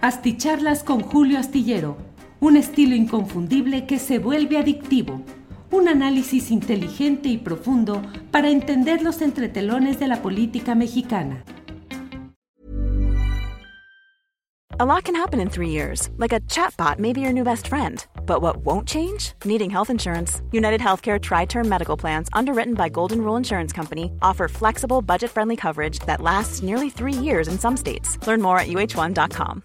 Asticharlas con Julio Astillero, un estilo inconfundible que se vuelve adictivo. Un análisis inteligente y profundo para entender los entretelones de la política mexicana. A lot can happen in three years, like a chatbot may be your new best friend. But what won't change? Needing health insurance. United Healthcare Tri Term Medical Plans, underwritten by Golden Rule Insurance Company, offer flexible, budget friendly coverage that lasts nearly three years in some states. Learn more at uh1.com.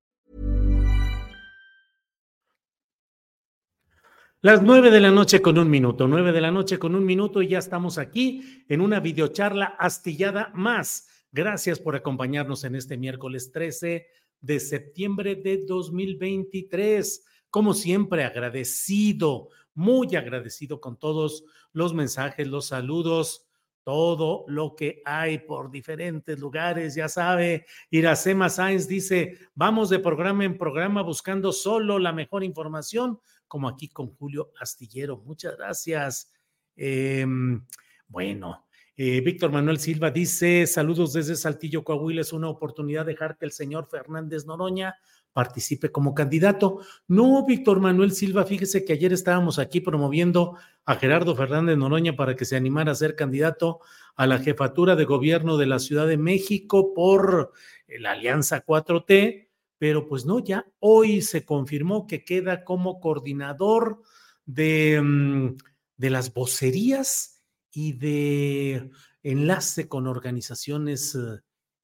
Las nueve de la noche con un minuto, nueve de la noche con un minuto y ya estamos aquí en una videocharla astillada más. Gracias por acompañarnos en este miércoles 13 de septiembre de 2023. Como siempre, agradecido, muy agradecido con todos los mensajes, los saludos, todo lo que hay por diferentes lugares. Ya sabe, Iracema Sáenz dice, vamos de programa en programa buscando solo la mejor información, como aquí con Julio Astillero. Muchas gracias. Em, bueno, eh, Víctor Manuel Silva dice: Saludos desde Saltillo, Coahuila. Es una oportunidad dejar que el señor Fernández Noroña participe como candidato. No, Víctor Manuel Silva, fíjese que ayer estábamos aquí promoviendo a Gerardo Fernández Noroña para que se animara a ser candidato a la jefatura de gobierno de la Ciudad de México por la Alianza 4T, pero pues no, ya hoy se confirmó que queda como coordinador de, mm, de las vocerías y de enlace con organizaciones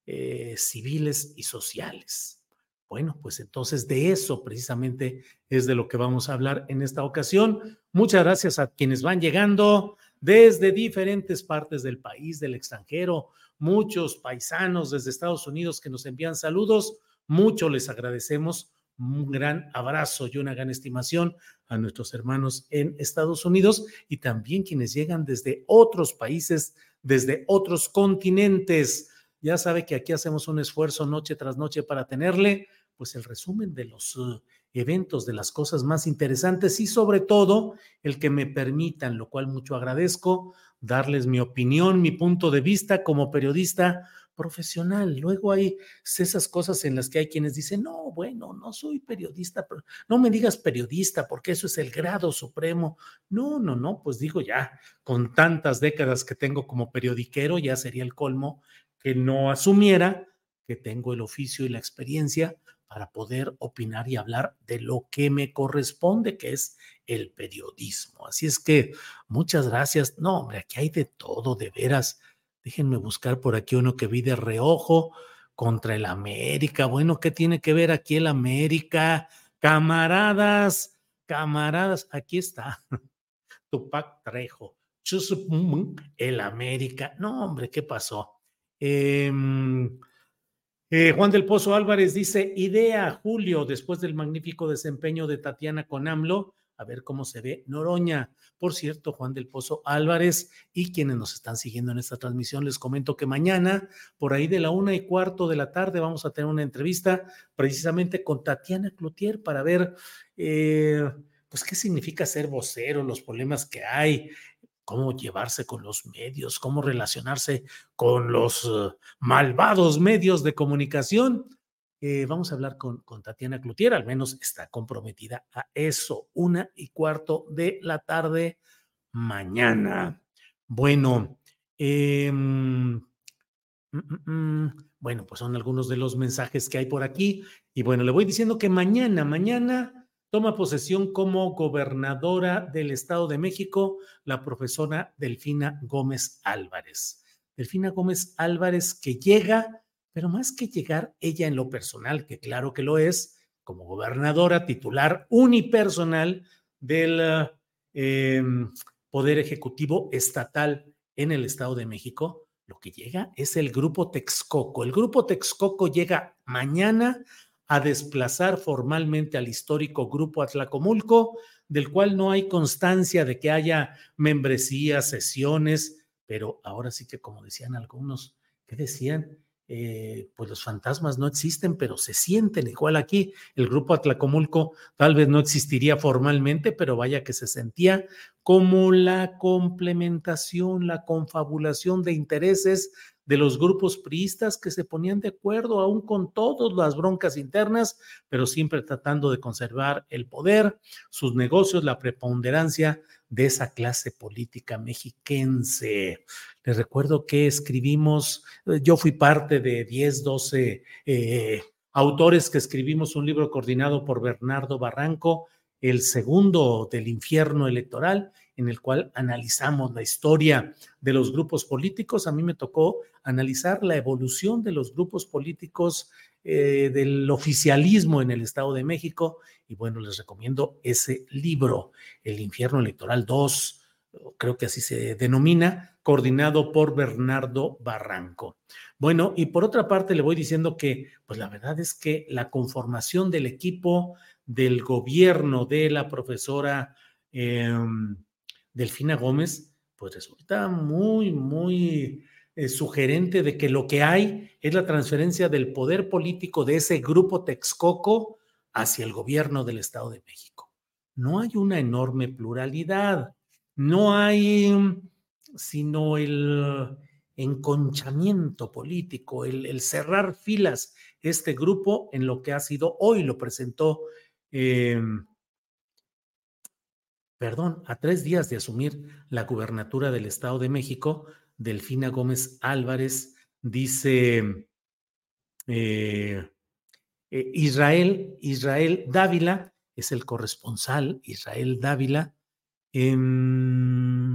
eh, civiles y sociales. Bueno, pues entonces de eso precisamente es de lo que vamos a hablar en esta ocasión. Muchas gracias a quienes van llegando desde diferentes partes del país, del extranjero, muchos paisanos desde Estados Unidos que nos envían saludos. Mucho les agradecemos un gran abrazo y una gran estimación a nuestros hermanos en Estados Unidos y también quienes llegan desde otros países, desde otros continentes. Ya sabe que aquí hacemos un esfuerzo noche tras noche para tenerle pues el resumen de los uh, eventos, de las cosas más interesantes y sobre todo el que me permitan, lo cual mucho agradezco, darles mi opinión, mi punto de vista como periodista profesional. Luego hay esas cosas en las que hay quienes dicen, no, bueno, no soy periodista, no me digas periodista porque eso es el grado supremo. No, no, no, pues digo ya, con tantas décadas que tengo como periodiquero, ya sería el colmo que no asumiera que tengo el oficio y la experiencia para poder opinar y hablar de lo que me corresponde, que es el periodismo. Así es que muchas gracias. No, hombre, aquí hay de todo, de veras. Déjenme buscar por aquí uno que vi de reojo contra el América. Bueno, ¿qué tiene que ver aquí el América? Camaradas, camaradas, aquí está. Tupac Trejo. El América. No, hombre, ¿qué pasó? Em, eh, Juan del Pozo Álvarez dice, idea, Julio, después del magnífico desempeño de Tatiana con AMLO, a ver cómo se ve Noroña. Por cierto, Juan del Pozo Álvarez y quienes nos están siguiendo en esta transmisión, les comento que mañana, por ahí de la una y cuarto de la tarde, vamos a tener una entrevista precisamente con Tatiana Cloutier para ver, eh, pues, qué significa ser vocero, los problemas que hay, cómo llevarse con los medios, cómo relacionarse con los eh, malvados medios de comunicación. Eh, vamos a hablar con, Tatiana Cloutier, al menos está comprometida a eso, una y cuarto de la tarde mañana. Bueno, em, mm, mm, mm, bueno, pues son algunos de los mensajes que hay por aquí. Y bueno, le voy diciendo que mañana, mañana toma posesión como gobernadora del Estado de México la profesora Delfina Gómez Álvarez. Delfina Gómez Álvarez que llega pero más que llegar ella en lo personal, que claro que lo es, como gobernadora titular unipersonal del em, Poder Ejecutivo Estatal en el Estado de México, lo que llega es el Grupo Texcoco. El Grupo Texcoco llega mañana a desplazar formalmente al histórico Grupo Atlacomulco, del cual no hay constancia de que haya membresías, sesiones, pero ahora sí que como decían algunos, ¿qué decían? Eh, pues los fantasmas no existen, pero se sienten igual aquí. El grupo Atlacomulco tal vez no existiría formalmente, pero vaya que se sentía como la complementación, la confabulación de intereses de los grupos priistas que se ponían de acuerdo aún con todas las broncas internas, pero siempre tratando de conservar el poder, sus negocios, la preponderancia de esa clase política mexiquense. Les recuerdo que escribimos, eh, yo fui parte de 10, 12 eh, autores que escribimos un libro coordinado por Bernardo Barranco, el segundo del infierno electoral, en el cual analizamos la historia de los grupos políticos. A mí me tocó analizar la evolución de los grupos políticos eh, del oficialismo en el Estado de México. Y bueno, les recomiendo ese libro, El Infierno Electoral 2, creo que así se denomina, coordinado por Bernardo Barranco. Bueno, y por otra parte le voy diciendo que, pues la verdad es que la conformación del equipo del gobierno de la profesora em, Delfina Gómez, pues resulta muy, muy eh, sugerente de que lo que hay es la transferencia del poder político de ese grupo Texcoco hacia el gobierno del Estado de México. No hay una enorme pluralidad, no hay sino el enconchamiento político, el, cerrar filas este grupo en lo que ha sido hoy, lo presentó, em, perdón, a tres días de asumir la gubernatura del Estado de México, Delfina Gómez Álvarez dice eh, eh, Israel, Israel Dávila, es el corresponsal, Israel Dávila, em,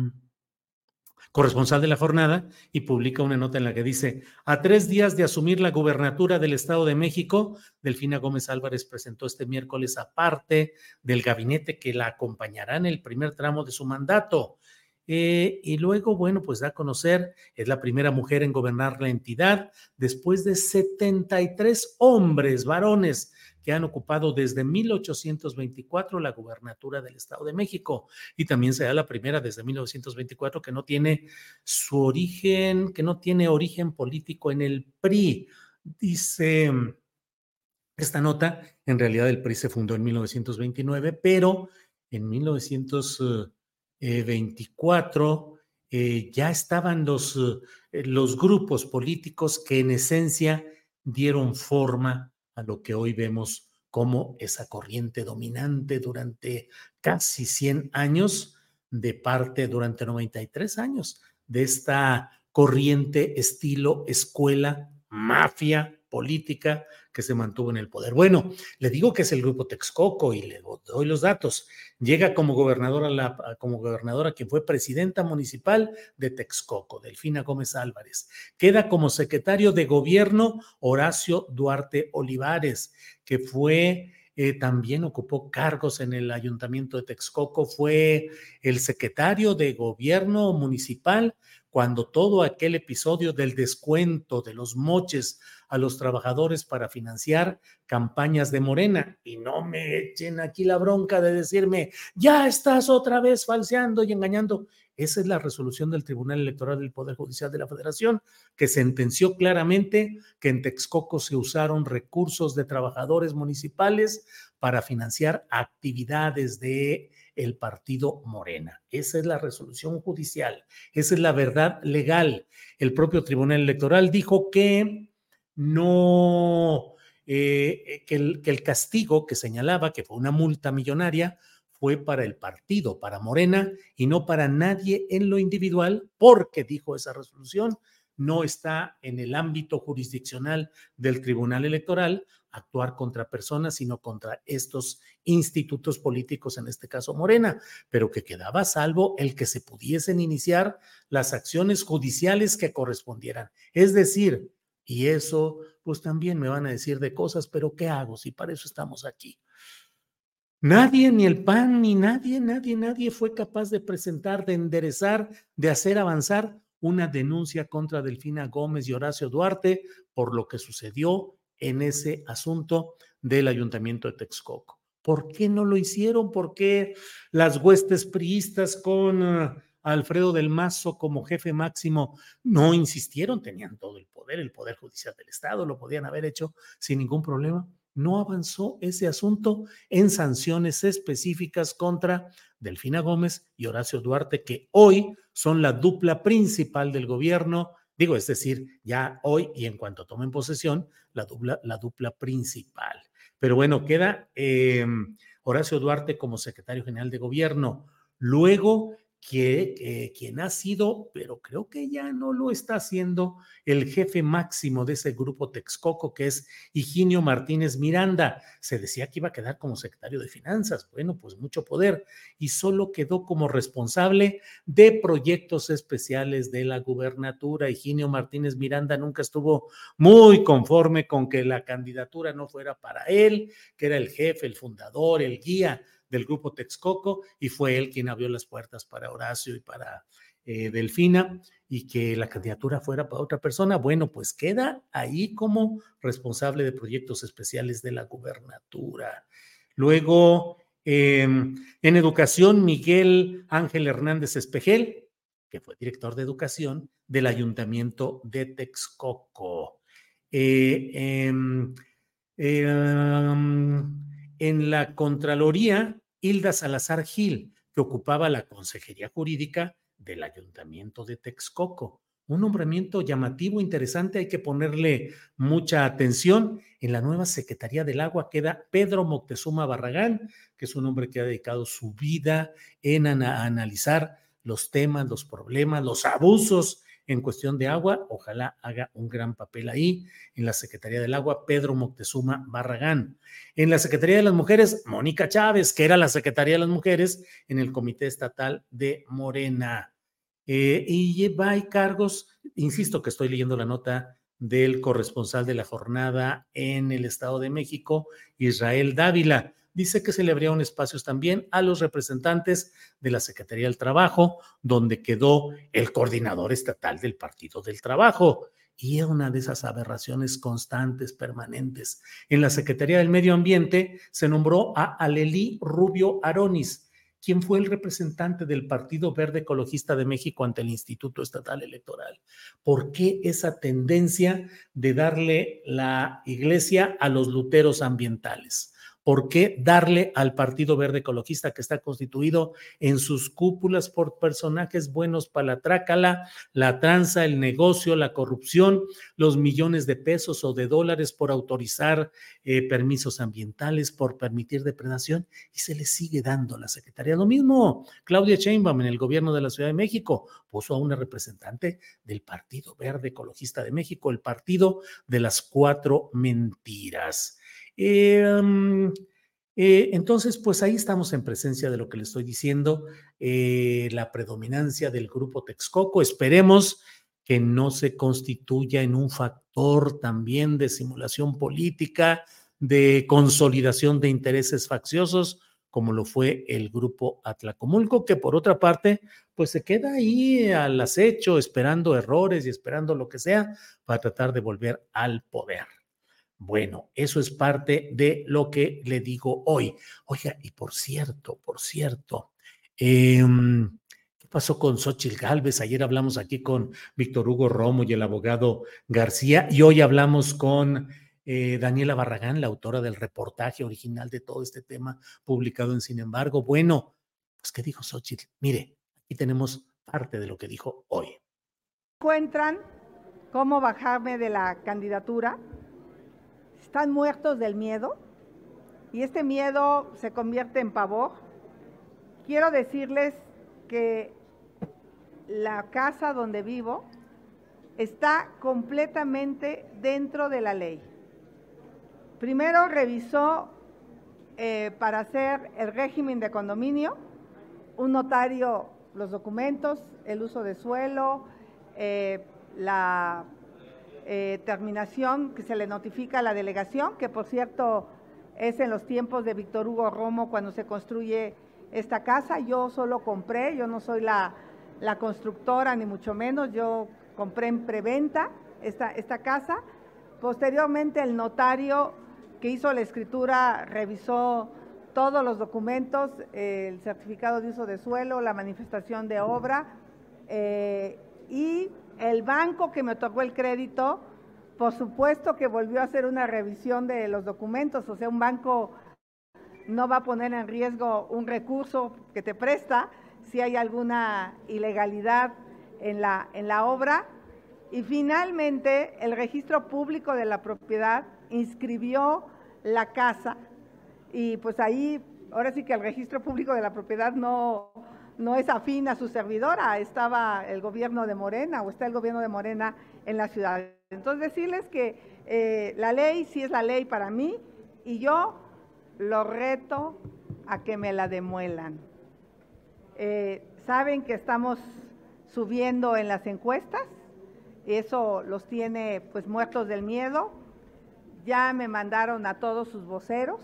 corresponsal de la jornada, y publica una nota en la que dice, a tres días de asumir la gubernatura del Estado de México, Delfina Gómez Álvarez presentó este miércoles aparte del gabinete que la acompañará en el primer tramo de su mandato. Eh, y luego, bueno, pues da a conocer, es la primera mujer en gobernar la entidad después de 73 hombres, varones, que han ocupado desde 1824 la gubernatura del Estado de México. Y también será la primera desde 1924 que no tiene su origen, que no tiene origen político en el PRI. Dice esta nota, en realidad el PRI se fundó en 1929, pero en 1900 24 eh, eh, ya estaban los, eh, los grupos políticos que en esencia dieron forma a lo que hoy vemos como esa corriente dominante durante casi 100 años, de parte durante 93 años, de esta corriente estilo escuela, mafia política que se mantuvo en el poder. Bueno, le digo que es el grupo Texcoco y le doy los datos. Llega como gobernadora, la, como gobernadora quien fue presidenta municipal de Texcoco, Delfina Gómez Álvarez. Queda como secretario de gobierno Horacio Duarte Olivares, que fue eh, también ocupó cargos en el ayuntamiento de Texcoco, fue el secretario de gobierno municipal cuando todo aquel episodio del descuento de los moches a los trabajadores para financiar campañas de Morena. Y no me echen aquí la bronca de decirme, ya estás otra vez falseando y engañando. Esa es la resolución del Tribunal Electoral del Poder Judicial de la Federación, que sentenció claramente que en Texcoco se usaron recursos de trabajadores municipales para financiar actividades de el partido Morena. Esa es la resolución judicial, esa es la verdad legal. El propio Tribunal Electoral dijo que no, eh, que, el, que el castigo que señalaba, que fue una multa millonaria, fue para el partido, para Morena, y no para nadie en lo individual, porque, dijo esa resolución, no está en el ámbito jurisdiccional del Tribunal Electoral actuar contra personas, sino contra estos institutos políticos, en este caso Morena, pero que quedaba salvo el que se pudiesen iniciar las acciones judiciales que correspondieran. Es decir, y eso, pues también me van a decir de cosas, pero ¿qué hago si para eso estamos aquí? Nadie, ni el PAN, ni nadie, nadie, nadie fue capaz de presentar, de enderezar, de hacer avanzar una denuncia contra Delfina Gómez y Horacio Duarte por lo que sucedió en ese asunto del ayuntamiento de Texcoco. ¿Por qué no lo hicieron? ¿Por qué las huestes priistas con uh, Alfredo del Mazo como jefe máximo no insistieron? Tenían todo el poder, el poder judicial del Estado, lo podían haber hecho sin ningún problema. No avanzó ese asunto en sanciones específicas contra Delfina Gómez y Horacio Duarte, que hoy son la dupla principal del gobierno Digo, es decir, ya hoy y en cuanto tomen posesión, la dupla, la dupla principal. Pero bueno, queda eh, Horacio Duarte como secretario general de gobierno. Luego que, quien ha sido, pero creo que ya no lo está haciendo, el jefe máximo de ese grupo Texcoco, que es Higinio Martínez Miranda. Se decía que iba a quedar como secretario de Finanzas. Bueno, pues mucho poder. Y solo quedó como responsable de proyectos especiales de la gubernatura. Higinio Martínez Miranda nunca estuvo muy conforme con que la candidatura no fuera para él, que era el jefe, el fundador, el guía del grupo Texcoco y fue él quien abrió las puertas para Horacio y para eh, Delfina y que la candidatura fuera para otra persona, bueno, pues queda ahí como responsable de proyectos especiales de la gubernatura. Luego, em, en educación, Miguel Ángel Hernández Espejel, que fue director de educación del ayuntamiento de Texcoco. Eh, em, em, en la Contraloría, Hilda Salazar Gil, que ocupaba la Consejería Jurídica del Ayuntamiento de Texcoco. Un nombramiento llamativo, interesante, hay que ponerle mucha atención. En la nueva Secretaría del Agua queda Pedro Moctezuma Barragán, que es un hombre que ha dedicado su vida en analizar los temas, los problemas, los abusos en cuestión de agua. Ojalá haga un gran papel ahí en la Secretaría del Agua, Pedro Moctezuma Barragán. En la Secretaría de las Mujeres, Mónica Chávez, que era la Secretaría de las Mujeres en el Comité Estatal de Morena. Eh, y lleva cargos, insisto que estoy leyendo la nota del corresponsal de la jornada en el Estado de México, Israel Dávila dice que se le un espacios también a los representantes de la Secretaría del Trabajo, donde quedó el coordinador estatal del Partido del Trabajo. Y es una de esas aberraciones constantes, permanentes. En la Secretaría del Medio Ambiente se nombró a Alelí Rubio Aronis, quien fue el representante del Partido Verde Ecologista de México ante el Instituto Estatal Electoral. ¿Por qué esa tendencia de darle la iglesia a los luteros ambientales? ¿Por qué darle al Partido Verde Ecologista que está constituido en sus cúpulas por personajes buenos para la trácala, la tranza, el negocio, la corrupción, los millones de pesos o de dólares por autorizar eh, permisos ambientales, por permitir depredación? Y se le sigue dando la Secretaría. Lo mismo, Claudia Sheinbaum en el gobierno de la Ciudad de México puso a una representante del Partido Verde Ecologista de México, el partido de las cuatro mentiras. Em, eh, entonces, pues ahí estamos en presencia de lo que le estoy diciendo, eh, la predominancia del grupo Texcoco. Esperemos que no se constituya en un factor también de simulación política, de consolidación de intereses facciosos, como lo fue el grupo Atlacomulco, que por otra parte, pues se queda ahí al acecho, esperando errores y esperando lo que sea para tratar de volver al poder. Bueno, eso es parte de lo que le digo hoy. Oiga, y por cierto, por cierto, em, ¿qué pasó con Xochitl Galvez? Ayer hablamos aquí con Víctor Hugo Romo y el abogado García, y hoy hablamos con eh, Daniela Barragán, la autora del reportaje original de todo este tema publicado en Sin embargo. Bueno, pues, ¿qué dijo Xochitl? Mire, aquí tenemos parte de lo que dijo hoy. ¿Encuentran cómo bajarme de la candidatura? Están muertos del miedo y este miedo se convierte en pavor. Quiero decirles que la casa donde vivo está completamente dentro de la ley. Primero revisó eh, para hacer el régimen de condominio, un notario los documentos, el uso de suelo, eh, la eh, terminación que se le notifica a la delegación, que por cierto es en los tiempos de Víctor Hugo Romo cuando se construye esta casa. Yo solo compré, yo no soy la, constructora ni mucho menos, yo compré en preventa esta, esta casa. Posteriormente el notario que hizo la escritura revisó todos los documentos, el certificado de uso de suelo, la manifestación de obra eh, y el banco que me otorgó el crédito, por supuesto que volvió a hacer una revisión de los documentos, o sea, un banco no va a poner en riesgo un recurso que te presta si hay alguna ilegalidad en la, en la obra. Y finalmente, el registro público de la propiedad inscribió la casa y pues ahí, ahora sí que el registro público de la propiedad no, no es afín a su servidora, estaba el gobierno de Morena o está el gobierno de Morena en la ciudad. Entonces decirles que eh, la ley sí es la ley para mí y yo lo reto a que me la demuelan. Eh, saben que estamos subiendo en las encuestas, eso los tiene pues muertos del miedo. Ya me mandaron a todos sus voceros,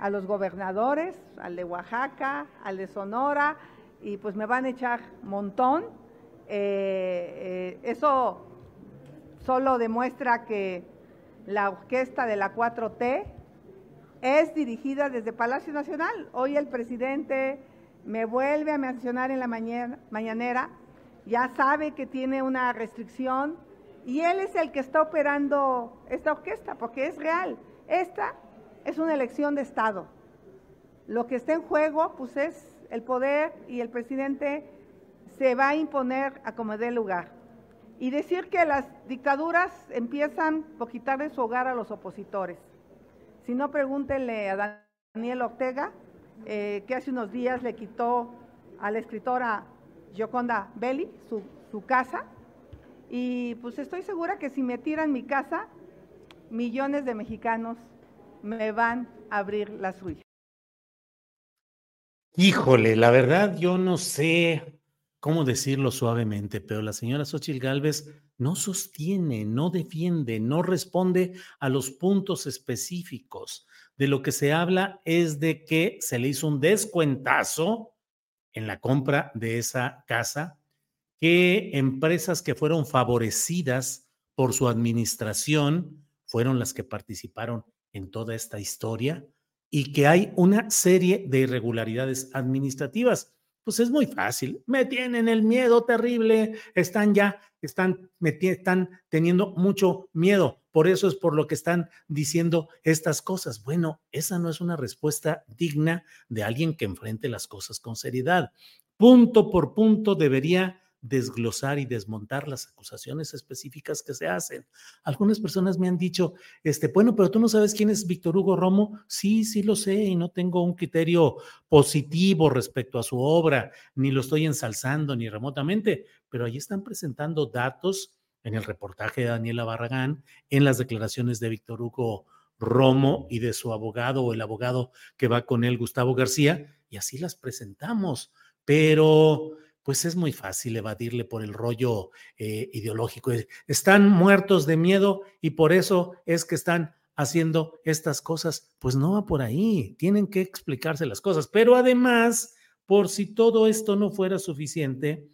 a los gobernadores, al de Oaxaca, al de Sonora, y pues me van a echar montón. Eh, eh, eso solo demuestra que la orquesta de la 4T es dirigida desde Palacio Nacional. Hoy el presidente me vuelve a mencionar en la mañanera, ya sabe que tiene una restricción y él es el que está operando esta orquesta, porque es real. Esta es una elección de Estado. Lo que está en juego, pues es el poder y el presidente se va a imponer a como dé lugar. Y decir que las dictaduras empiezan por quitarle su hogar a los opositores. Si no, pregúntenle a Daniel Ortega, eh, que hace unos días le quitó a la escritora Gioconda Belli su, su casa. Y pues estoy segura que si me tiran mi casa, millones de mexicanos me van a abrir la suya. Híjole, la verdad yo no sé cómo decirlo suavemente, pero la señora Xochitl Gálvez no sostiene, no defiende, no responde a los puntos específicos. De lo que se habla es de que se le hizo un descuentazo en la compra de esa casa, que empresas que fueron favorecidas por su administración fueron las que participaron en toda esta historia y que hay una serie de irregularidades administrativas. Pues es muy fácil, me tienen el miedo terrible, están ya, están, están teniendo mucho miedo, por eso es por lo que están diciendo estas cosas. Bueno, esa no es una respuesta digna de alguien que enfrente las cosas con seriedad. Punto por punto debería desglosar y desmontar las acusaciones específicas que se hacen. Algunas personas me han dicho, este, bueno, pero tú no sabes quién es Víctor Hugo Romo. Sí, sí lo sé y no tengo un criterio positivo respecto a su obra, ni lo estoy ensalzando ni remotamente, pero ahí están presentando datos en el reportaje de Daniela Barragán, en las declaraciones de Víctor Hugo Romo y de su abogado o el abogado que va con él, Gustavo García, y así las presentamos. Pero pues es muy fácil evadirle por el rollo eh, ideológico. Están muertos de miedo y por eso es que están haciendo estas cosas. Pues no va por ahí, tienen que explicarse las cosas. Pero además, por si todo esto no fuera suficiente,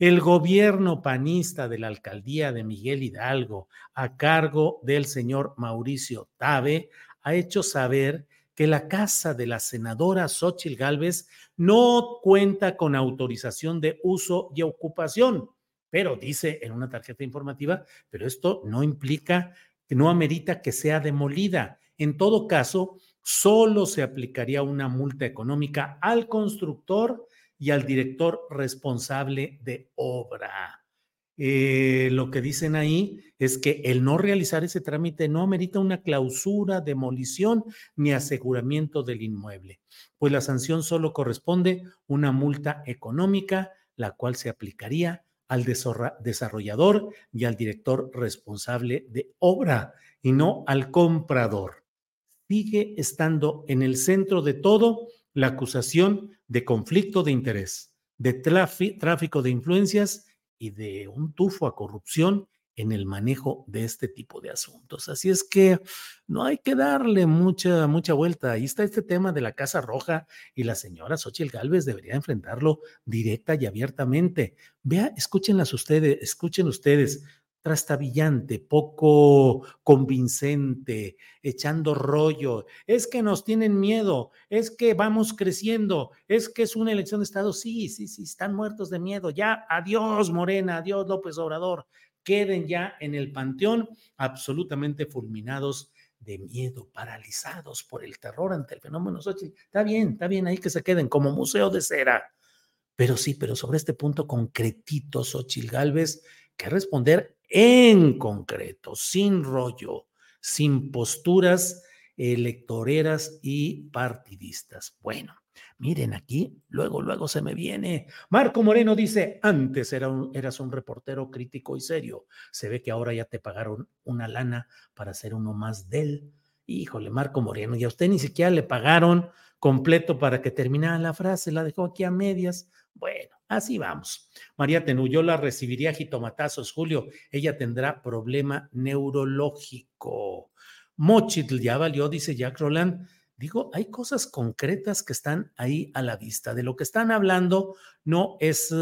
el gobierno panista de la alcaldía de Miguel Hidalgo, a cargo del señor Mauricio Tabe, ha hecho saber que la casa de la senadora Xochil Gálvez no cuenta con autorización de uso y ocupación, pero dice en una tarjeta informativa, pero esto no implica, no amerita que sea demolida. En todo caso, solo se aplicaría una multa económica al constructor y al director responsable de obra. Eh, lo que dicen ahí es que el no realizar ese trámite no amerita una clausura, demolición ni aseguramiento del inmueble, pues la sanción solo corresponde una multa económica, la cual se aplicaría al desarrollador y al director responsable de obra y no al comprador. Sigue estando en el centro de todo la acusación de conflicto de interés, de tráfico de influencias y de un tufo a corrupción en el manejo de este tipo de asuntos. Así es que no hay que darle mucha, mucha vuelta. Ahí está este tema de la Casa Roja y la señora Xochitl Gálvez debería enfrentarlo directa y abiertamente. Vea, escúchenlas ustedes, escuchen ustedes. Trastabillante, poco convincente, echando rollo. Es que nos tienen miedo, es que vamos creciendo, es que es una elección de Estado. Sí, sí, sí, están muertos de miedo. Ya, adiós Morena, adiós López Obrador. Queden ya en el panteón absolutamente fulminados de miedo, paralizados por el terror ante el fenómeno Xochitl. Está bien, está bien ahí que se queden como museo de cera. Pero sí, pero sobre este punto concretito, Xochitl Galvez, que responder en concreto, sin rollo, sin posturas electoreras y partidistas. Bueno, miren aquí, luego, luego se me viene. Marco Moreno dice, antes era eras un reportero crítico y serio. Se ve que ahora ya te pagaron una lana para ser uno más de él. Híjole, Marco Moreno, y a usted ni siquiera le pagaron completo para que terminara la frase, la dejó aquí a medias. Bueno, así vamos. María Tenuyola recibiría jitomatazos, Julio. Ella tendrá problema neurológico. Mochitl ya valió, dice Jack Roland. Digo, hay cosas concretas que están ahí a la vista. De lo que están hablando no es,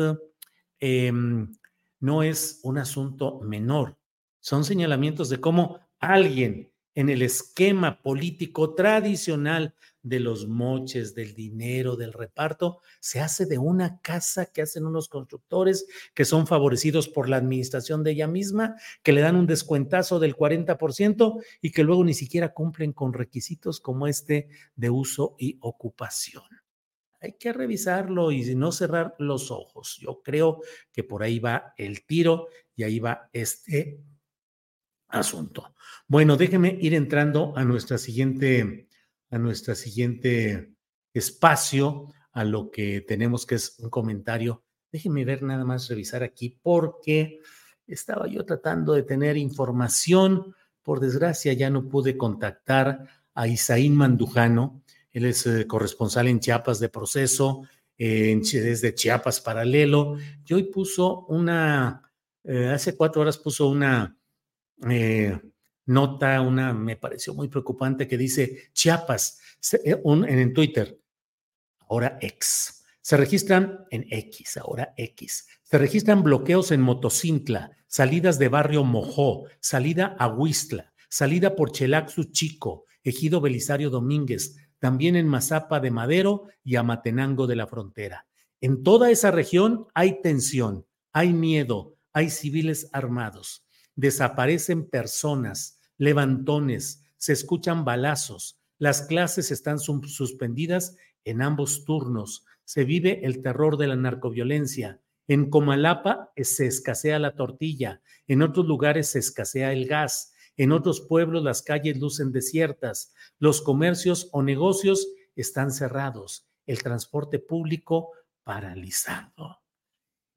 em, no es un asunto menor. Son señalamientos de cómo alguien en el esquema político tradicional de los moches, del dinero, del reparto, se hace de una casa que hacen unos constructores que son favorecidos por la administración de ella misma, que le dan un descuentazo del 40% y que luego ni siquiera cumplen con requisitos como este de uso y ocupación. Hay que revisarlo y no cerrar los ojos. Yo creo que por ahí va el tiro y ahí va este asunto. Bueno, déjeme ir entrando a nuestra siguiente a nuestra siguiente espacio, a lo que tenemos que es un comentario. Déjenme ver nada más, revisar aquí, porque estaba yo tratando de tener información. Por desgracia, ya no pude contactar a Isaín Mandujano. Él es eh, corresponsal en Chiapas de proceso, desde Chiapas Paralelo. Y hoy puso una, eh, hace cuatro horas puso una eh, nota, una me pareció muy preocupante que dice Chiapas eh, en Twitter, ahora X. Se registran en X, ahora X. Se registran bloqueos en Motocintla, salidas de barrio Mojó, salida a Huistla, salida por Chelaxu Chico, Ejido Belisario Domínguez, también en Mazapa de Madero y Amatenango de la Frontera. En toda esa región hay tensión, hay miedo, hay civiles armados desaparecen personas, levantones, se escuchan balazos, las clases están suspendidas en ambos turnos, se vive el terror de la narcoviolencia. En Comalapa eh, se escasea la tortilla, en otros lugares se escasea el gas, en otros pueblos las calles lucen desiertas, los comercios o negocios están cerrados, el transporte público paralizado.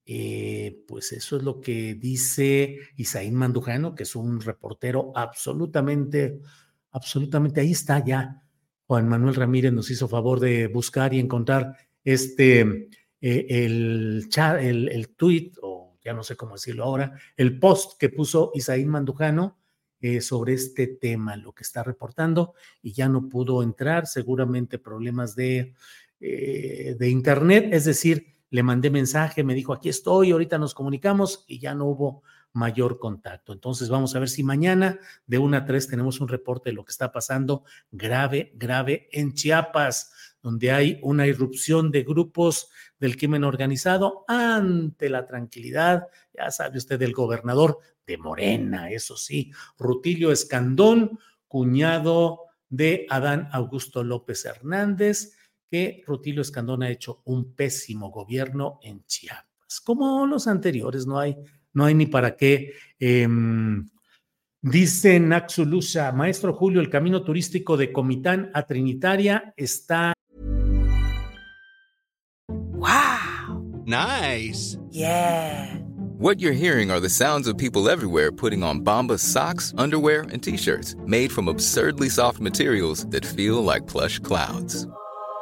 Eh, pues eso es lo que dice Isaín Mandujano, que es un reportero absolutamente, absolutamente, ahí está ya. Juan Manuel Ramírez nos hizo favor de buscar y encontrar este, eh, el, chat, el, tweet, o ya no sé cómo decirlo ahora, el post que puso Isaín Mandujano eh, sobre este tema, lo que está reportando, y ya no pudo entrar, seguramente problemas de, de internet, es decir, le mandé mensaje, me dijo, aquí estoy, ahorita nos comunicamos y ya no hubo mayor contacto. Entonces vamos a ver si mañana de una a tres tenemos un reporte de lo que está pasando grave, grave en Chiapas, donde hay una irrupción de grupos del crimen organizado ante la tranquilidad, ya sabe usted, del gobernador de Morena, eso sí, Rutilio Escandón, cuñado de Adán Augusto López Hernández, que Rutilio Escandón ha hecho un pésimo gobierno en Chiapas, como los anteriores, no hay, no hay ni para qué. Em, dice Naxulusha, maestro Julio, el camino turístico de Comitán a Trinitaria está. Wow. Nice. Yeah. What you're hearing are the sounds of people everywhere putting on Bombas socks, underwear, and t-shirts made from absurdly soft materials that feel like plush clouds.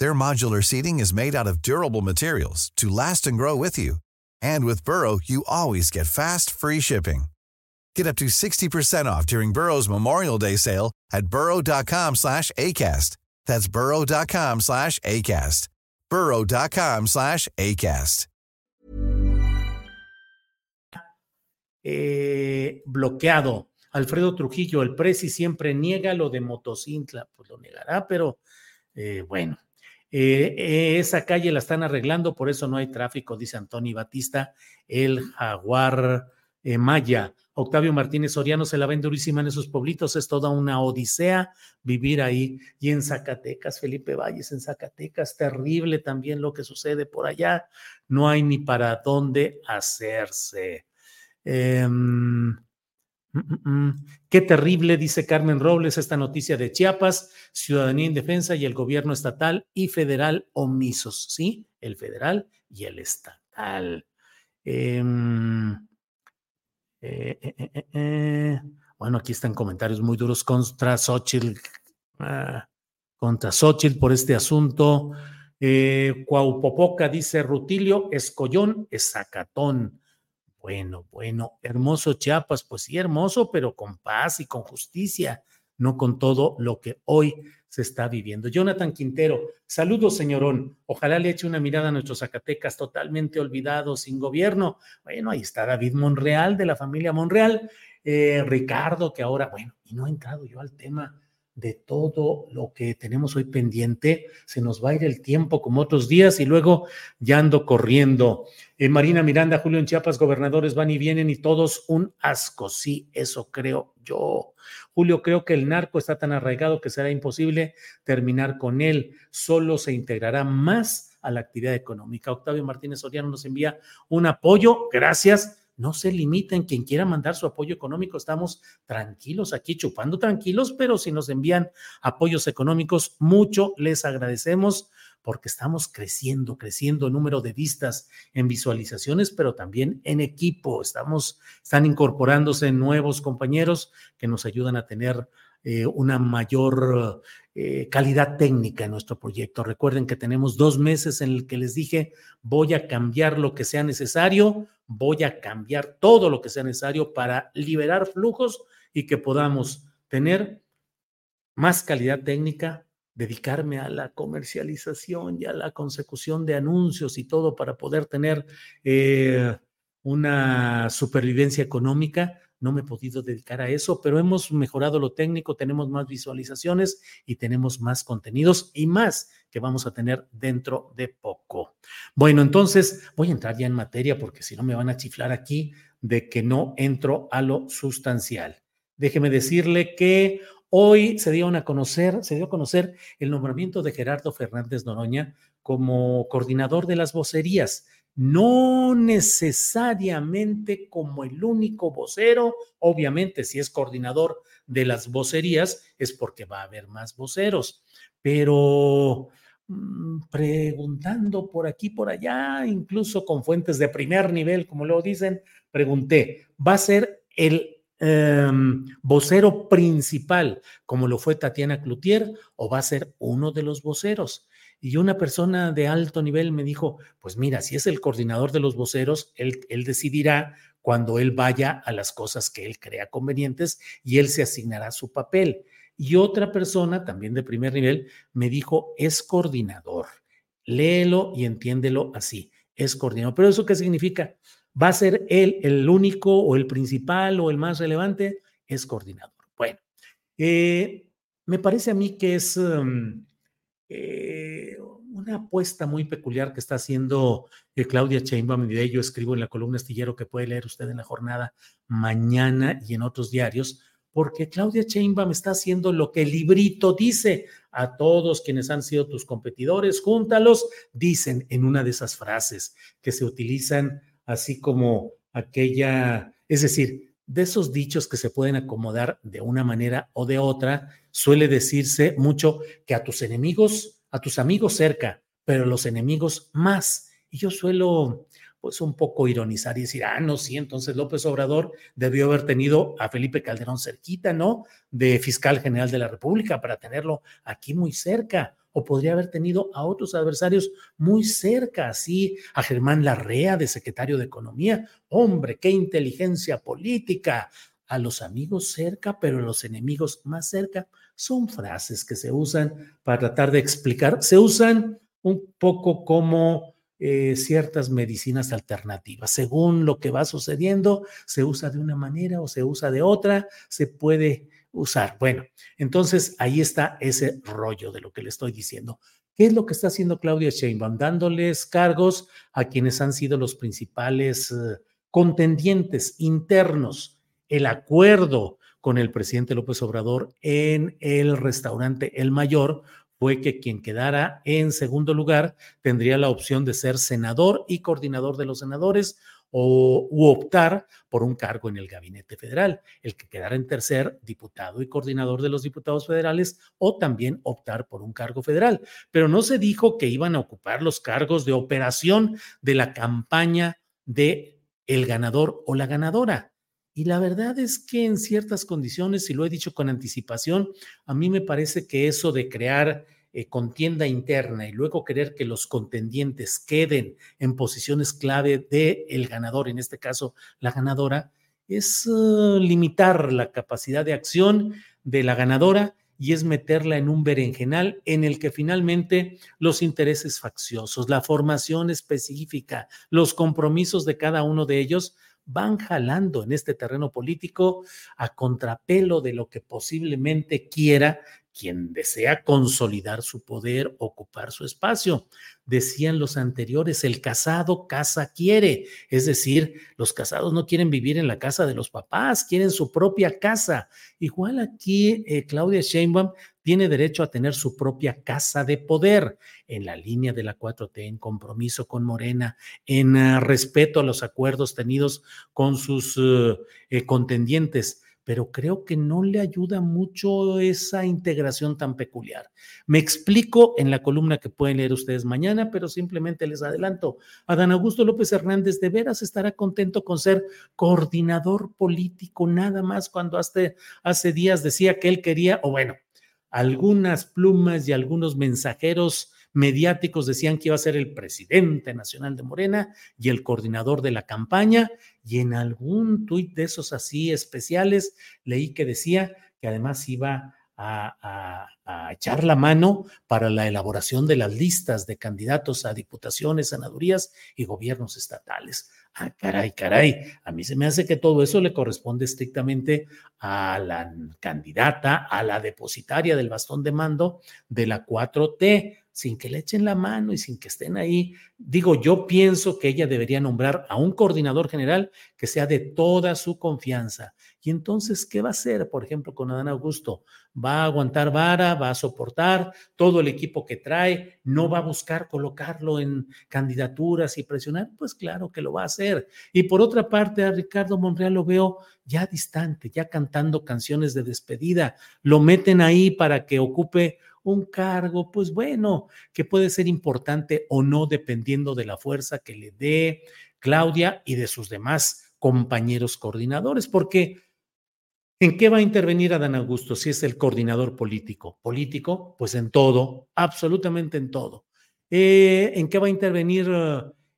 Their modular seating is made out of durable materials to last and grow with you. And with Burrow, you always get fast, free shipping. Get up to 60% off during Burrow's Memorial Day sale at burrow.com slash ACAST. That's burrow.com slash ACAST. burrow.com slash ACAST. Eh, bloqueado. Alfredo Trujillo, el Presi siempre niega lo de Motocintla, pues lo negará, pero eh, bueno. Eh, esa calle la están arreglando, por eso no hay tráfico, dice Antonio Batista, el jaguar Maya. Octavio Martínez Soriano se la ven durísima en esos pueblitos, es toda una odisea vivir ahí. Y en Zacatecas, Felipe Valles, en Zacatecas, terrible también lo que sucede por allá, no hay ni para dónde hacerse. Em. Qué terrible, dice Carmen Robles, esta noticia de Chiapas, Ciudadanía en Defensa y el gobierno estatal y federal omisos, ¿sí? El federal y el estatal. Eh, eh, eh, eh, bueno, aquí están comentarios muy duros contra Xochitl, ah, contra Xochitl por este asunto. Cuaupopoca dice Rutilio, Escollón, Zacatón. Bueno, bueno, hermoso Chiapas, pues sí, hermoso, pero con paz y con justicia, no con todo lo que hoy se está viviendo. Jonathan Quintero, saludos, señorón. Ojalá le eche una mirada a nuestros Zacatecas totalmente olvidados, sin gobierno. Bueno, ahí está David Monreal, de la familia Monreal. Eh, Ricardo, que ahora, bueno, y no he entrado yo al tema de todo lo que tenemos hoy pendiente. Se nos va a ir el tiempo como otros días y luego ya ando corriendo. Eh, Marina Miranda, Julio en Chiapas, gobernadores van y vienen y todos un asco. Sí, eso creo yo. Julio, creo que el narco está tan arraigado que será imposible terminar con él. Solo se integrará más a la actividad económica. Octavio Martínez Soriano nos envía un apoyo. Gracias no se limiten. Quien quiera mandar su apoyo económico, estamos tranquilos aquí, chupando tranquilos, pero si nos envían apoyos económicos, mucho les agradecemos porque estamos creciendo, creciendo en número de vistas, en visualizaciones, pero también en equipo. Estamos, están incorporándose nuevos compañeros que nos ayudan a tener eh, una mayor eh, calidad técnica en nuestro proyecto. Recuerden que tenemos dos meses en el que les dije, voy a cambiar lo que sea necesario, voy a cambiar todo lo que sea necesario para liberar flujos y que podamos tener más calidad técnica, dedicarme a la comercialización y a la consecución de anuncios y todo para poder tener eh, una supervivencia económica no me he podido dedicar a eso, pero hemos mejorado lo técnico, tenemos más visualizaciones y tenemos más contenidos y más que vamos a tener dentro de poco. Bueno, entonces voy a entrar ya en materia porque si no me van a chiflar aquí de que no entro a lo sustancial. Déjeme decirle que hoy se dio a conocer, se dio a conocer el nombramiento de Gerardo Fernández Noroña como coordinador de las vocerías no necesariamente como el único vocero, obviamente si es coordinador de las vocerías es porque va a haber más voceros, pero mm, preguntando por aquí, por allá, incluso con fuentes de primer nivel, como lo dicen, pregunté, ¿va a ser el em, vocero principal, como lo fue Tatiana Cloutier, o va a ser uno de los voceros? Y una persona de alto nivel me dijo, pues mira, si es el coordinador de los voceros, él, decidirá cuando él vaya a las cosas que él crea convenientes y él se asignará su papel. Y otra persona, también de primer nivel, me dijo, es coordinador. Léelo y entiéndelo así, es coordinador. Pero eso qué significa? ¿Va a ser él el único o el principal o el más relevante? Es coordinador. Bueno, eh, me parece a mí que es... Mm, eh, una apuesta muy peculiar que está haciendo eh, Claudia Sheinbaum y de ello. Escribo en la columna astillero que puede leer usted en la jornada mañana y en otros diarios, porque Claudia Sheinbaum está haciendo lo que el librito dice. A todos quienes han sido tus competidores, júntalos, dicen en una de esas frases que se utilizan así como aquella, es decir, de esos dichos que se pueden acomodar de una manera o de otra, suele decirse mucho que a tus enemigos, a tus amigos cerca, pero a los enemigos más. Y yo suelo pues un poco ironizar y decir, ah, no, sí, entonces López Obrador debió haber tenido a Felipe Calderón cerquita, ¿no? De fiscal general de la República para tenerlo aquí muy cerca o podría haber tenido a otros adversarios muy cerca, así a Germán Larrea de secretario de Economía. Hombre, qué inteligencia política. A los amigos cerca, pero a los enemigos más cerca. Son frases que se usan para tratar de explicar. Se usan un poco como eh, ciertas medicinas alternativas. Según lo que va sucediendo, se usa de una manera o se usa de otra, se puede usar. Bueno, entonces ahí está ese rollo de lo que le estoy diciendo. ¿Qué es lo que está haciendo Claudia Sheinbaum? Dándoles cargos a quienes han sido los principales eh, contendientes internos. El acuerdo con el presidente López Obrador en el restaurante El Mayor fue que quien quedara en segundo lugar tendría la opción de ser senador y coordinador de los senadores o u optar por un cargo en el gabinete federal, el que quedara en tercer diputado y coordinador de los diputados federales o también optar por un cargo federal. Pero no se dijo que iban a ocupar los cargos de operación de la campaña de el ganador o la ganadora. Y la verdad es que en ciertas condiciones, y lo he dicho con anticipación, a mí me parece que eso de crear eh, contienda interna y luego querer que los contendientes queden en posiciones clave de el ganador, en este caso la ganadora, es uh, limitar la capacidad de acción de la ganadora y es meterla en un berenjenal en el que finalmente los intereses facciosos, la formación específica, los compromisos de cada uno de ellos van jalando en este terreno político a contrapelo de lo que posiblemente quiera quien desea consolidar su poder, ocupar su espacio. Decían los anteriores, el casado casa quiere, es decir, los casados no quieren vivir en la casa de los papás, quieren su propia casa. Igual aquí eh, Claudia Sheinbaum tiene derecho a tener su propia casa de poder en la línea de la 4T, en compromiso con Morena, en uh, respeto a los acuerdos tenidos con sus eh, contendientes pero creo que no le ayuda mucho esa integración tan peculiar. Me explico en la columna que pueden leer ustedes mañana, pero simplemente les adelanto. Adán Augusto López Hernández de veras estará contento con ser coordinador político, nada más cuando hace, hace días decía que él quería, o bueno, algunas plumas y algunos mensajeros mediáticos decían que iba a ser el presidente nacional de Morena y el coordinador de la campaña, y en algún tuit de esos así especiales leí que decía que además iba a, echar la mano para la elaboración de las listas de candidatos a diputaciones, senadurías y gobiernos estatales. Ah, caray, caray, a mí se me hace que todo eso le corresponde estrictamente a la candidata, a la depositaria del bastón de mando de la 4T, sin que le echen la mano y sin que estén ahí. Digo, yo pienso que ella debería nombrar a un coordinador general que sea de toda su confianza. Y entonces, ¿qué va a hacer, por ejemplo, con Adán Augusto? ¿Va a aguantar vara? ¿Va a soportar todo el equipo que trae? ¿No va a buscar colocarlo en candidaturas y presionar? Pues claro que lo va a hacer. Y por otra parte, a Ricardo Monreal lo veo ya distante, ya cantando canciones de despedida. Lo meten ahí para que ocupe un cargo, pues bueno, que puede ser importante o no dependiendo de la fuerza que le dé Claudia y de sus demás compañeros coordinadores, porque ¿en qué va a intervenir Adán Augusto si es el coordinador político? Político, pues en todo, absolutamente en todo. Eh, ¿En qué va a intervenir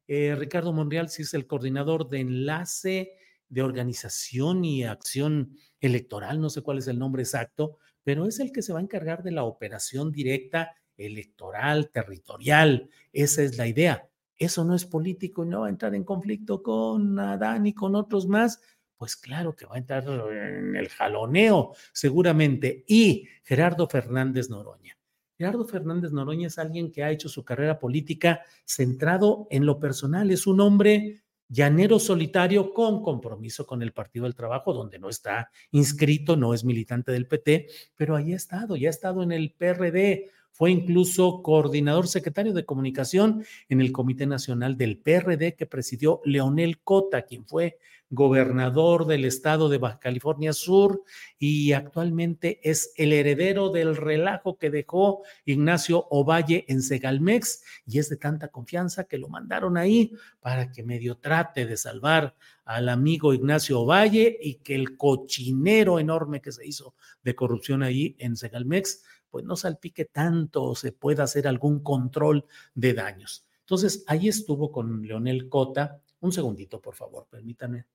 eh, Ricardo Monreal si es el coordinador de enlace, de organización y acción electoral? No sé cuál es el nombre exacto, pero es el que se va a encargar de la operación directa electoral, territorial. Esa es la idea. Eso no es político y no va a entrar en conflicto con Adán y con otros más. Pues claro que va a entrar en el jaloneo, seguramente. Y Gerardo Fernández Noroña. Gerardo Fernández Noroña es alguien que ha hecho su carrera política centrado en lo personal. Es un hombre llanero solitario con compromiso con el Partido del Trabajo, donde no está inscrito, no es militante del PT, pero ahí ha estado, ya ha estado en el PRD, fue incluso coordinador secretario de comunicación en el Comité Nacional del PRD que presidió Leonel Cota, quien fue gobernador del estado de Baja California Sur y actualmente es el heredero del relajo que dejó Ignacio Ovalle en Segalmex y es de tanta confianza que lo mandaron ahí para que medio trate de salvar al amigo Ignacio Ovalle y que el cochinero enorme que se hizo de corrupción ahí en Segalmex pues no salpique tanto o se pueda hacer algún control de daños. Entonces, ahí estuvo con Leonel Cota. Un segundito, por favor, permítame.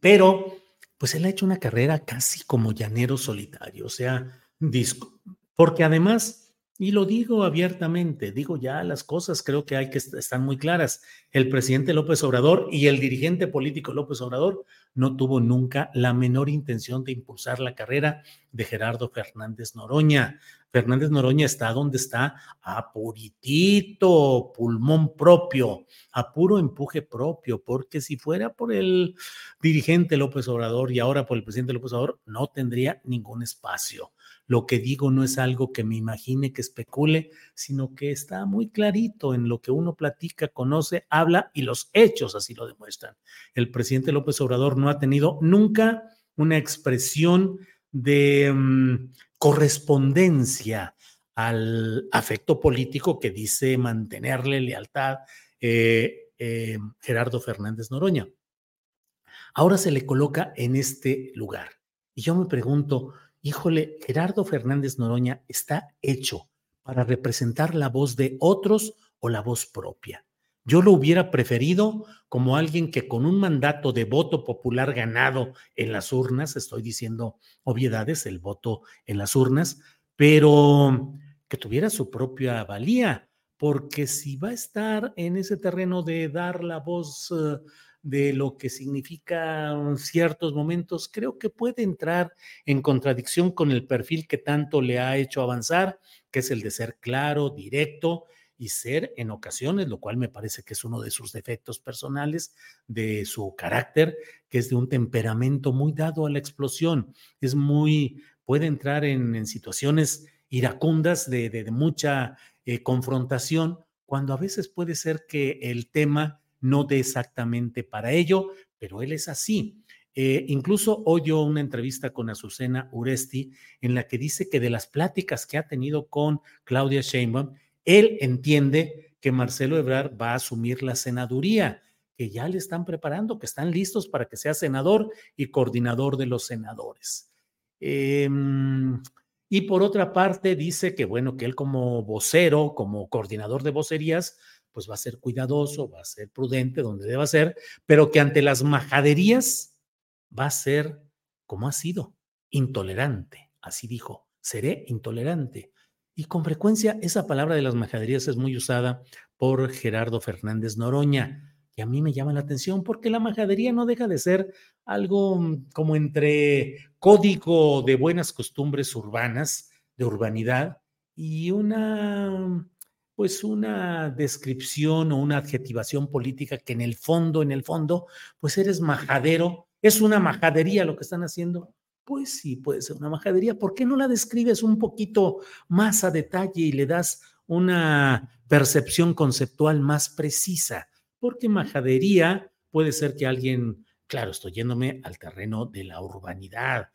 Pero, pues él ha hecho una carrera casi como llanero solitario, o sea, disco, porque además y lo digo abiertamente, digo ya las cosas, creo que hay que están muy claras. El presidente López Obrador y el dirigente político López Obrador no tuvo nunca la menor intención de impulsar la carrera de Gerardo Fernández Noroña. Fernández Noroña está donde está, a puritito, pulmón propio, a puro empuje propio, porque si fuera por el dirigente López Obrador y ahora por el presidente López Obrador, no tendría ningún espacio. Lo que digo no es algo que me imagine, que especule, sino que está muy clarito en lo que uno platica, conoce, habla y los hechos así lo demuestran. El presidente López Obrador no ha tenido nunca una expresión de mm, correspondencia al afecto político que dice mantenerle lealtad eh, eh, Gerardo Fernández Noroña. Ahora se le coloca en este lugar. Y yo me pregunto, híjole, Gerardo Fernández Noroña está hecho para representar la voz de otros o la voz propia. Yo lo hubiera preferido como alguien que con un mandato de voto popular ganado en las urnas, estoy diciendo obviedades, el voto en las urnas, pero que tuviera su propia valía, porque si va a estar en ese terreno de dar la voz eh, de lo que significa ciertos momentos, creo que puede entrar en contradicción con el perfil que tanto le ha hecho avanzar, que es el de ser claro, directo y ser en ocasiones, lo cual me parece que es uno de sus defectos personales, de su carácter, que es de un temperamento muy dado a la explosión, es muy, puede entrar en, situaciones iracundas de, mucha eh, confrontación, cuando a veces puede ser que el tema no de exactamente para ello, pero él es así. Eh, incluso oyó una entrevista con Azucena Uresti en la que dice que de las pláticas que ha tenido con Claudia Sheinbaum, él entiende que Marcelo Ebrard va a asumir la senaduría, que ya le están preparando, que están listos para que sea senador y coordinador de los senadores. Em, y por otra parte, dice que bueno, que él como vocero, como coordinador de vocerías, pues va a ser cuidadoso, va a ser prudente donde deba ser, pero que ante las majaderías va a ser como ha sido, intolerante, así dijo, seré intolerante. Y con frecuencia esa palabra de las majaderías es muy usada por Gerardo Fernández Noroña, que a mí me llama la atención porque la majadería no deja de ser algo mm, como entre código de buenas costumbres urbanas, de urbanidad, y una pues una descripción o una adjetivación política que en el fondo, en el fondo, pues eres majadero. ¿Es una majadería lo que están haciendo? Pues sí, puede ser una majadería. ¿Por qué no la describes un poquito más a detalle y le das una percepción conceptual más precisa? Porque majadería puede ser que alguien, claro, estoy yéndome al terreno de la urbanidad,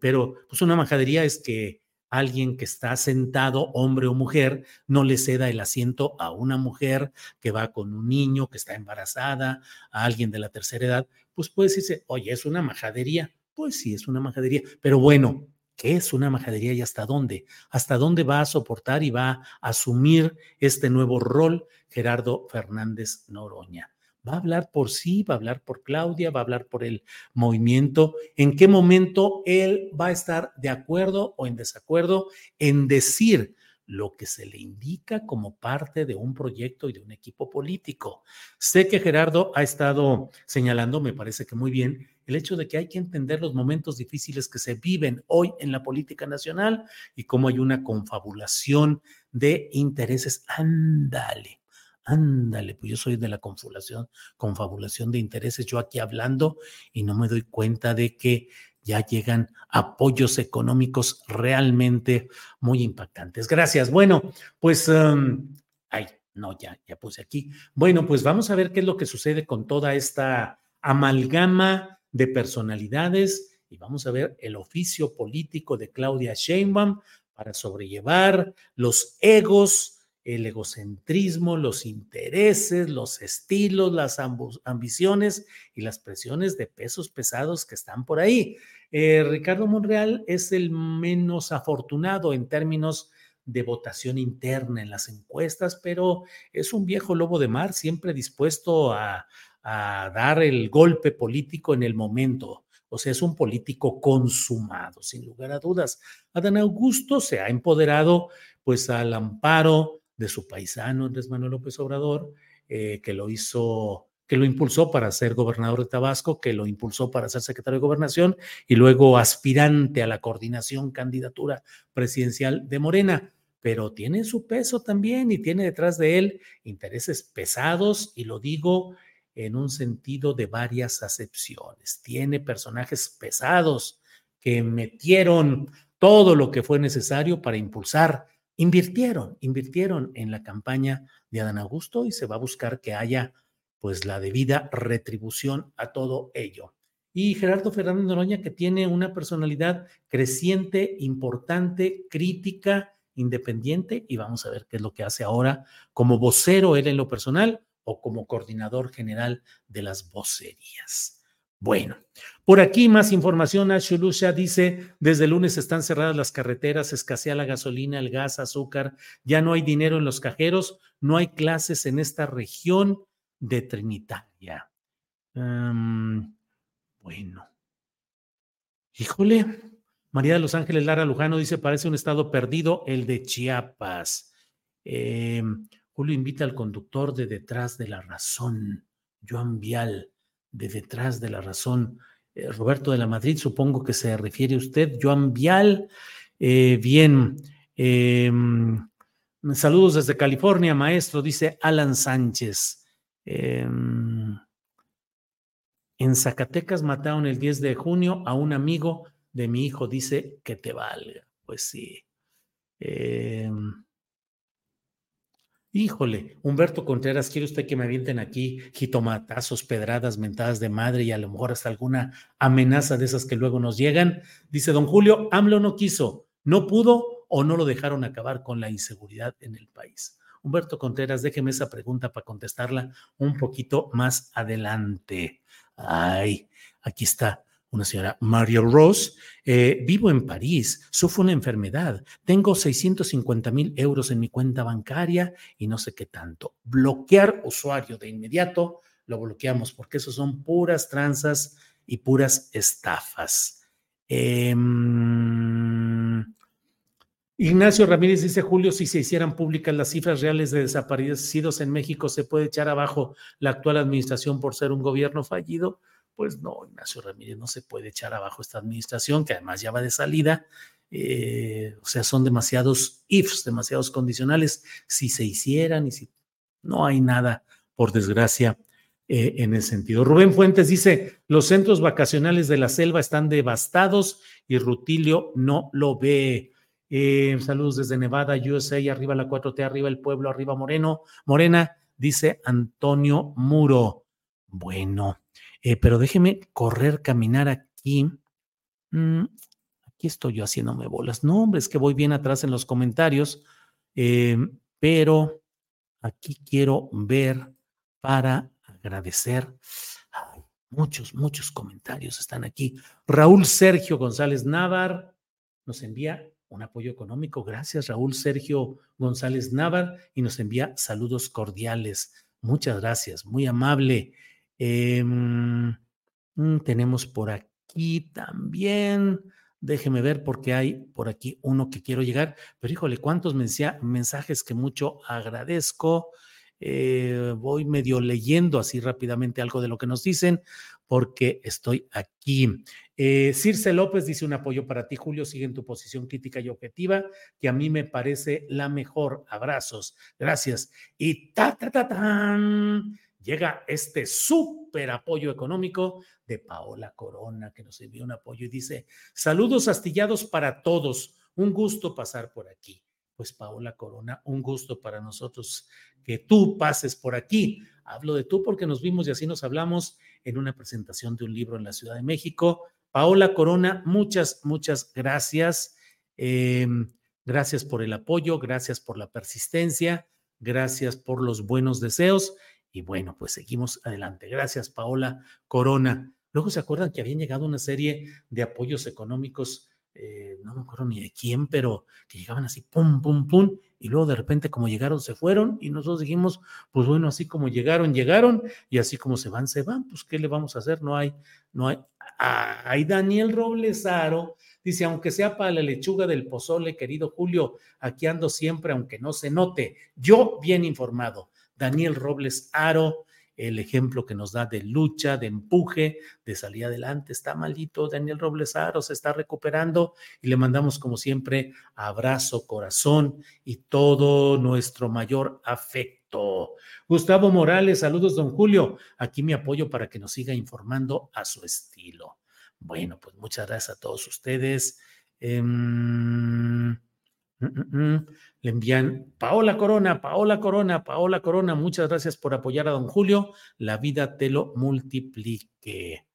pero pues una majadería es que alguien que está sentado, hombre o mujer, no le ceda el asiento a una mujer que va con un niño, que está embarazada, a alguien de la tercera edad, pues puede decirse, oye, es una majadería. Pues sí, es una majadería, pero bueno, ¿qué es una majadería y hasta dónde? ¿Hasta dónde va a soportar y va a asumir este nuevo rol Gerardo Fernández Noroña? Va a hablar por sí, va a hablar por Claudia, va a hablar por el movimiento, en qué momento él va a estar de acuerdo o en desacuerdo en decir lo que se le indica como parte de un proyecto y de un equipo político. Sé que Gerardo ha estado señalando, me parece que muy bien, el hecho de que hay que entender los momentos difíciles que se viven hoy en la política nacional y cómo hay una confabulación de intereses. Ándale Ándale, pues yo soy de la confabulación, confabulación de intereses, yo aquí hablando y no me doy cuenta de que ya llegan apoyos económicos realmente muy impactantes. Gracias. Bueno, pues, um, ay, no, ya, ya puse aquí. Bueno, pues vamos a ver qué es lo que sucede con toda esta amalgama de personalidades y vamos a ver el oficio político de Claudia Sheinbaum para sobrellevar los egos, el egocentrismo, los intereses, los estilos, las ambiciones y las presiones de pesos pesados que están por ahí. Eh, Ricardo Monreal es el menos afortunado en términos de votación interna en las encuestas, pero es un viejo lobo de mar, siempre dispuesto a, dar el golpe político en el momento. O sea, es un político consumado, sin lugar a dudas. Adán Augusto se ha empoderado pues al amparo de su paisano Andrés Manuel López Obrador, eh, que lo hizo, que lo impulsó para ser gobernador de Tabasco, que lo impulsó para ser secretario de gobernación y luego aspirante a la coordinación candidatura presidencial de Morena. Pero tiene su peso también y tiene detrás de él intereses pesados, y lo digo en un sentido de varias acepciones. Tiene personajes pesados que metieron todo lo que fue necesario para impulsar Invirtieron, invirtieron en la campaña de Adán Augusto y se va a buscar que haya pues la debida retribución a todo ello. Y Gerardo Fernández Noroña, que tiene una personalidad creciente, importante, crítica, independiente, y vamos a ver qué es lo que hace ahora como vocero él en lo personal o como coordinador general de las vocerías. Bueno, por aquí más información. Ashulusha dice, desde el lunes están cerradas las carreteras, escasea la gasolina, el gas, azúcar, ya no hay dinero en los cajeros, no hay clases en esta región de Trinitaria. bueno, híjole, María de los Ángeles Lara Lujano dice, parece un estado perdido el de Chiapas. Em, Julio invita al conductor de Detrás de la Razón, Joan Vial de detrás de la razón. Eh, Roberto de la Madrid, supongo que se refiere usted. Joan Vial, eh, bien. Em, saludos desde California, maestro, dice Alan Sánchez. Em, en Zacatecas mataron el 10 de junio a un amigo de mi hijo, dice que te valga. Pues sí. Híjole, Humberto Contreras, ¿quiere usted que me avienten aquí jitomatazos, pedradas, mentadas de madre y a lo mejor hasta alguna amenaza de esas que luego nos llegan? Dice don Julio, AMLO no quiso, no pudo o no lo dejaron acabar con la inseguridad en el país. Humberto Contreras, déjeme esa pregunta para contestarla un poquito más adelante. Ay, aquí está una señora Mario Ross, eh, vivo en París, sufro una enfermedad, tengo 650 mil euros en mi cuenta bancaria y no sé qué tanto. Bloquear usuario de inmediato, lo bloqueamos porque eso son puras tranzas y puras estafas. Em, Ignacio Ramírez dice, Julio, si se hicieran públicas las cifras reales de desaparecidos en México, ¿se puede echar abajo la actual administración por ser un gobierno fallido? Pues no, Ignacio Ramírez no se puede echar abajo esta administración, que además ya va de salida. Eh, o sea, son demasiados ifs, demasiados condicionales. Si se hicieran y si no hay nada, por desgracia, eh, en ese sentido. Rubén Fuentes dice, los centros vacacionales de la selva están devastados y Rutilio no lo ve. Eh, saludos desde Nevada, USA, arriba la 4T, arriba el pueblo, arriba Moreno, Morena, dice Antonio Muro. Bueno, eh, pero déjeme correr, caminar aquí. Mm, aquí estoy yo haciéndome bolas. No, hombre, es que voy bien atrás en los comentarios, eh, pero aquí quiero ver para agradecer. muchos, muchos comentarios están aquí. Raúl Sergio González Navar nos envía un apoyo económico. Gracias, Raúl Sergio González Navar, y nos envía saludos cordiales. Muchas gracias, muy amable. Em, mm, tenemos por aquí también, déjeme ver porque hay por aquí uno que quiero llegar, pero híjole, cuántos mensajes que mucho agradezco. Eh, voy medio leyendo así rápidamente algo de lo que nos dicen porque estoy aquí. Eh, Circe López dice un apoyo para ti, Julio, sigue en tu posición crítica y objetiva, que a mí me parece la mejor. Abrazos, gracias. Y ta, ta, ta, tan llega este súper apoyo económico de Paola Corona, que nos envió un apoyo y dice, saludos astillados para todos, un gusto pasar por aquí. Pues Paola Corona, un gusto para nosotros que tú pases por aquí. Hablo de tú porque nos vimos y así nos hablamos en una presentación de un libro en la Ciudad de México. Paola Corona, muchas, muchas gracias. Em, gracias por el apoyo, gracias por la persistencia, gracias por los buenos deseos. Y bueno, pues seguimos adelante. Gracias, Paola Corona. Luego se acuerdan que habían llegado una serie de apoyos económicos, eh, no me acuerdo ni de quién, pero que llegaban así, pum, pum, pum, y luego de repente como llegaron, se fueron, y nosotros dijimos, pues bueno, así como llegaron, llegaron, y así como se van, se van, pues ¿qué le vamos a hacer? No hay, no hay. Hay Daniel Roblesaro dice, aunque sea para la lechuga del pozole, querido Julio, aquí ando siempre, aunque no se note, yo bien informado. Daniel Robles Aro, el ejemplo que nos da de lucha, de empuje, de salir adelante. Está malito Daniel Robles Aro, se está recuperando y le mandamos como siempre abrazo, corazón y todo nuestro mayor afecto. Gustavo Morales, saludos don Julio. Aquí mi apoyo para que nos siga informando a su estilo. Bueno, pues muchas gracias a todos ustedes. Em, Mm, mm, mm. Le envían Paola Corona, Paola Corona, Paola Corona, muchas gracias por apoyar a don Julio. La vida te lo multiplique.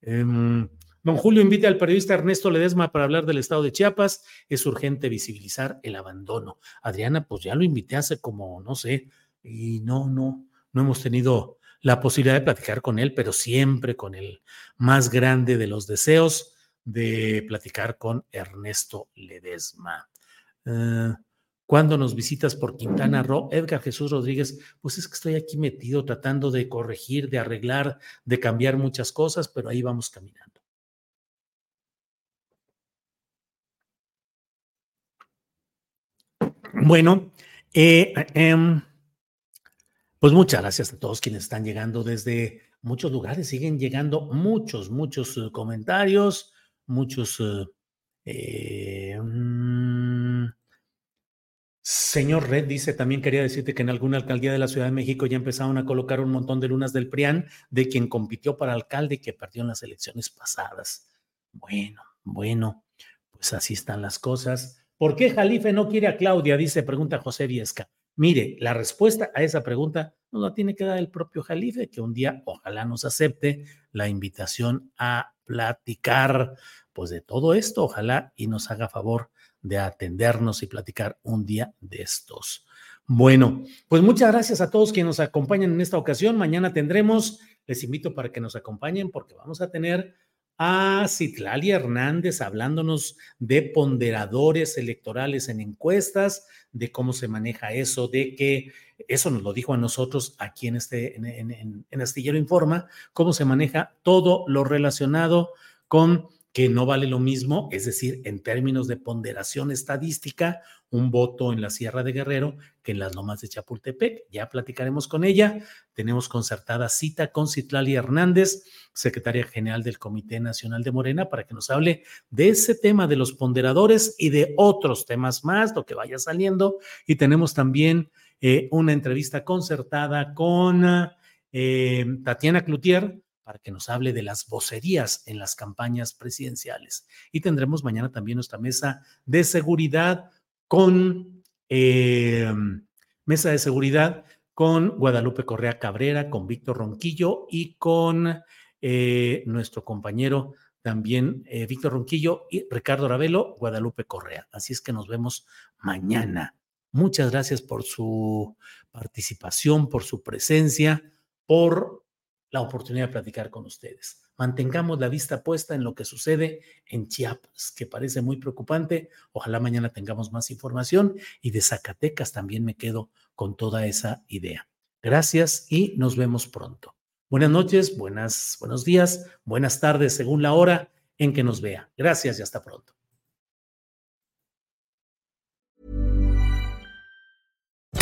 Em, don Julio invita al periodista Ernesto Ledesma para hablar del estado de Chiapas. Es urgente visibilizar el abandono. Adriana, pues ya lo invité hace como, no sé, y no, no, no hemos tenido la posibilidad de platicar con él, pero siempre con el más grande de los deseos de platicar con Ernesto Ledesma. Eh, cuando nos visitas por Quintana Roo, Edgar Jesús Rodríguez, pues es que estoy aquí metido tratando de corregir, de arreglar, de cambiar muchas cosas, pero ahí vamos caminando. Bueno, eh, em, pues muchas gracias a todos quienes están llegando desde muchos lugares. Siguen llegando muchos, muchos eh, comentarios, muchos... Mm, Señor Red dice, también quería decirte que en alguna alcaldía de la Ciudad de México ya empezaron a colocar un montón de lunas del PRIAN de quien compitió para alcalde y que perdió en las elecciones pasadas. Bueno, bueno, pues así están las cosas. ¿Por qué Jalife no quiere a Claudia? Dice, pregunta José Viesca. Mire, la respuesta a esa pregunta nos la tiene que dar el propio Jalife, que un día ojalá nos acepte la invitación a platicar, pues de todo esto, ojalá y nos haga favor de atendernos y platicar un día de estos. Bueno, pues muchas gracias a todos quienes nos acompañan en esta ocasión. Mañana tendremos, les invito para que nos acompañen porque vamos a tener a Citlali Hernández hablándonos de ponderadores electorales en encuestas, de cómo se maneja eso, de que eso nos lo dijo a nosotros aquí en este en, en Astillero Informa, cómo se maneja todo lo relacionado con que no vale lo mismo, es decir, en términos de ponderación estadística, un voto en la Sierra de Guerrero que en las lomas de Chapultepec. Ya platicaremos con ella. Tenemos concertada cita con Citlali Hernández, secretaria general del Comité Nacional de Morena, para que nos hable de ese tema de los ponderadores y de otros temas más, lo que vaya saliendo. Y tenemos también eh, una entrevista concertada con eh, Tatiana Cloutier, para que nos hable de las vocerías en las campañas presidenciales. Y tendremos mañana también nuestra mesa de seguridad con em, mesa de seguridad con Guadalupe Correa Cabrera, con Víctor Ronquillo y con eh, nuestro compañero también eh, Víctor Ronquillo y Ricardo Ravelo, Guadalupe Correa. Así es que nos vemos mañana. Muchas gracias por su participación, por su presencia, por la oportunidad de platicar con ustedes. Mantengamos la vista puesta en lo que sucede en Chiapas, que parece muy preocupante. Ojalá mañana tengamos más información y de Zacatecas también me quedo con toda esa idea. Gracias y nos vemos pronto. Buenas noches, buenas, buenos días, buenas tardes, según la hora en que nos vea. Gracias y hasta pronto.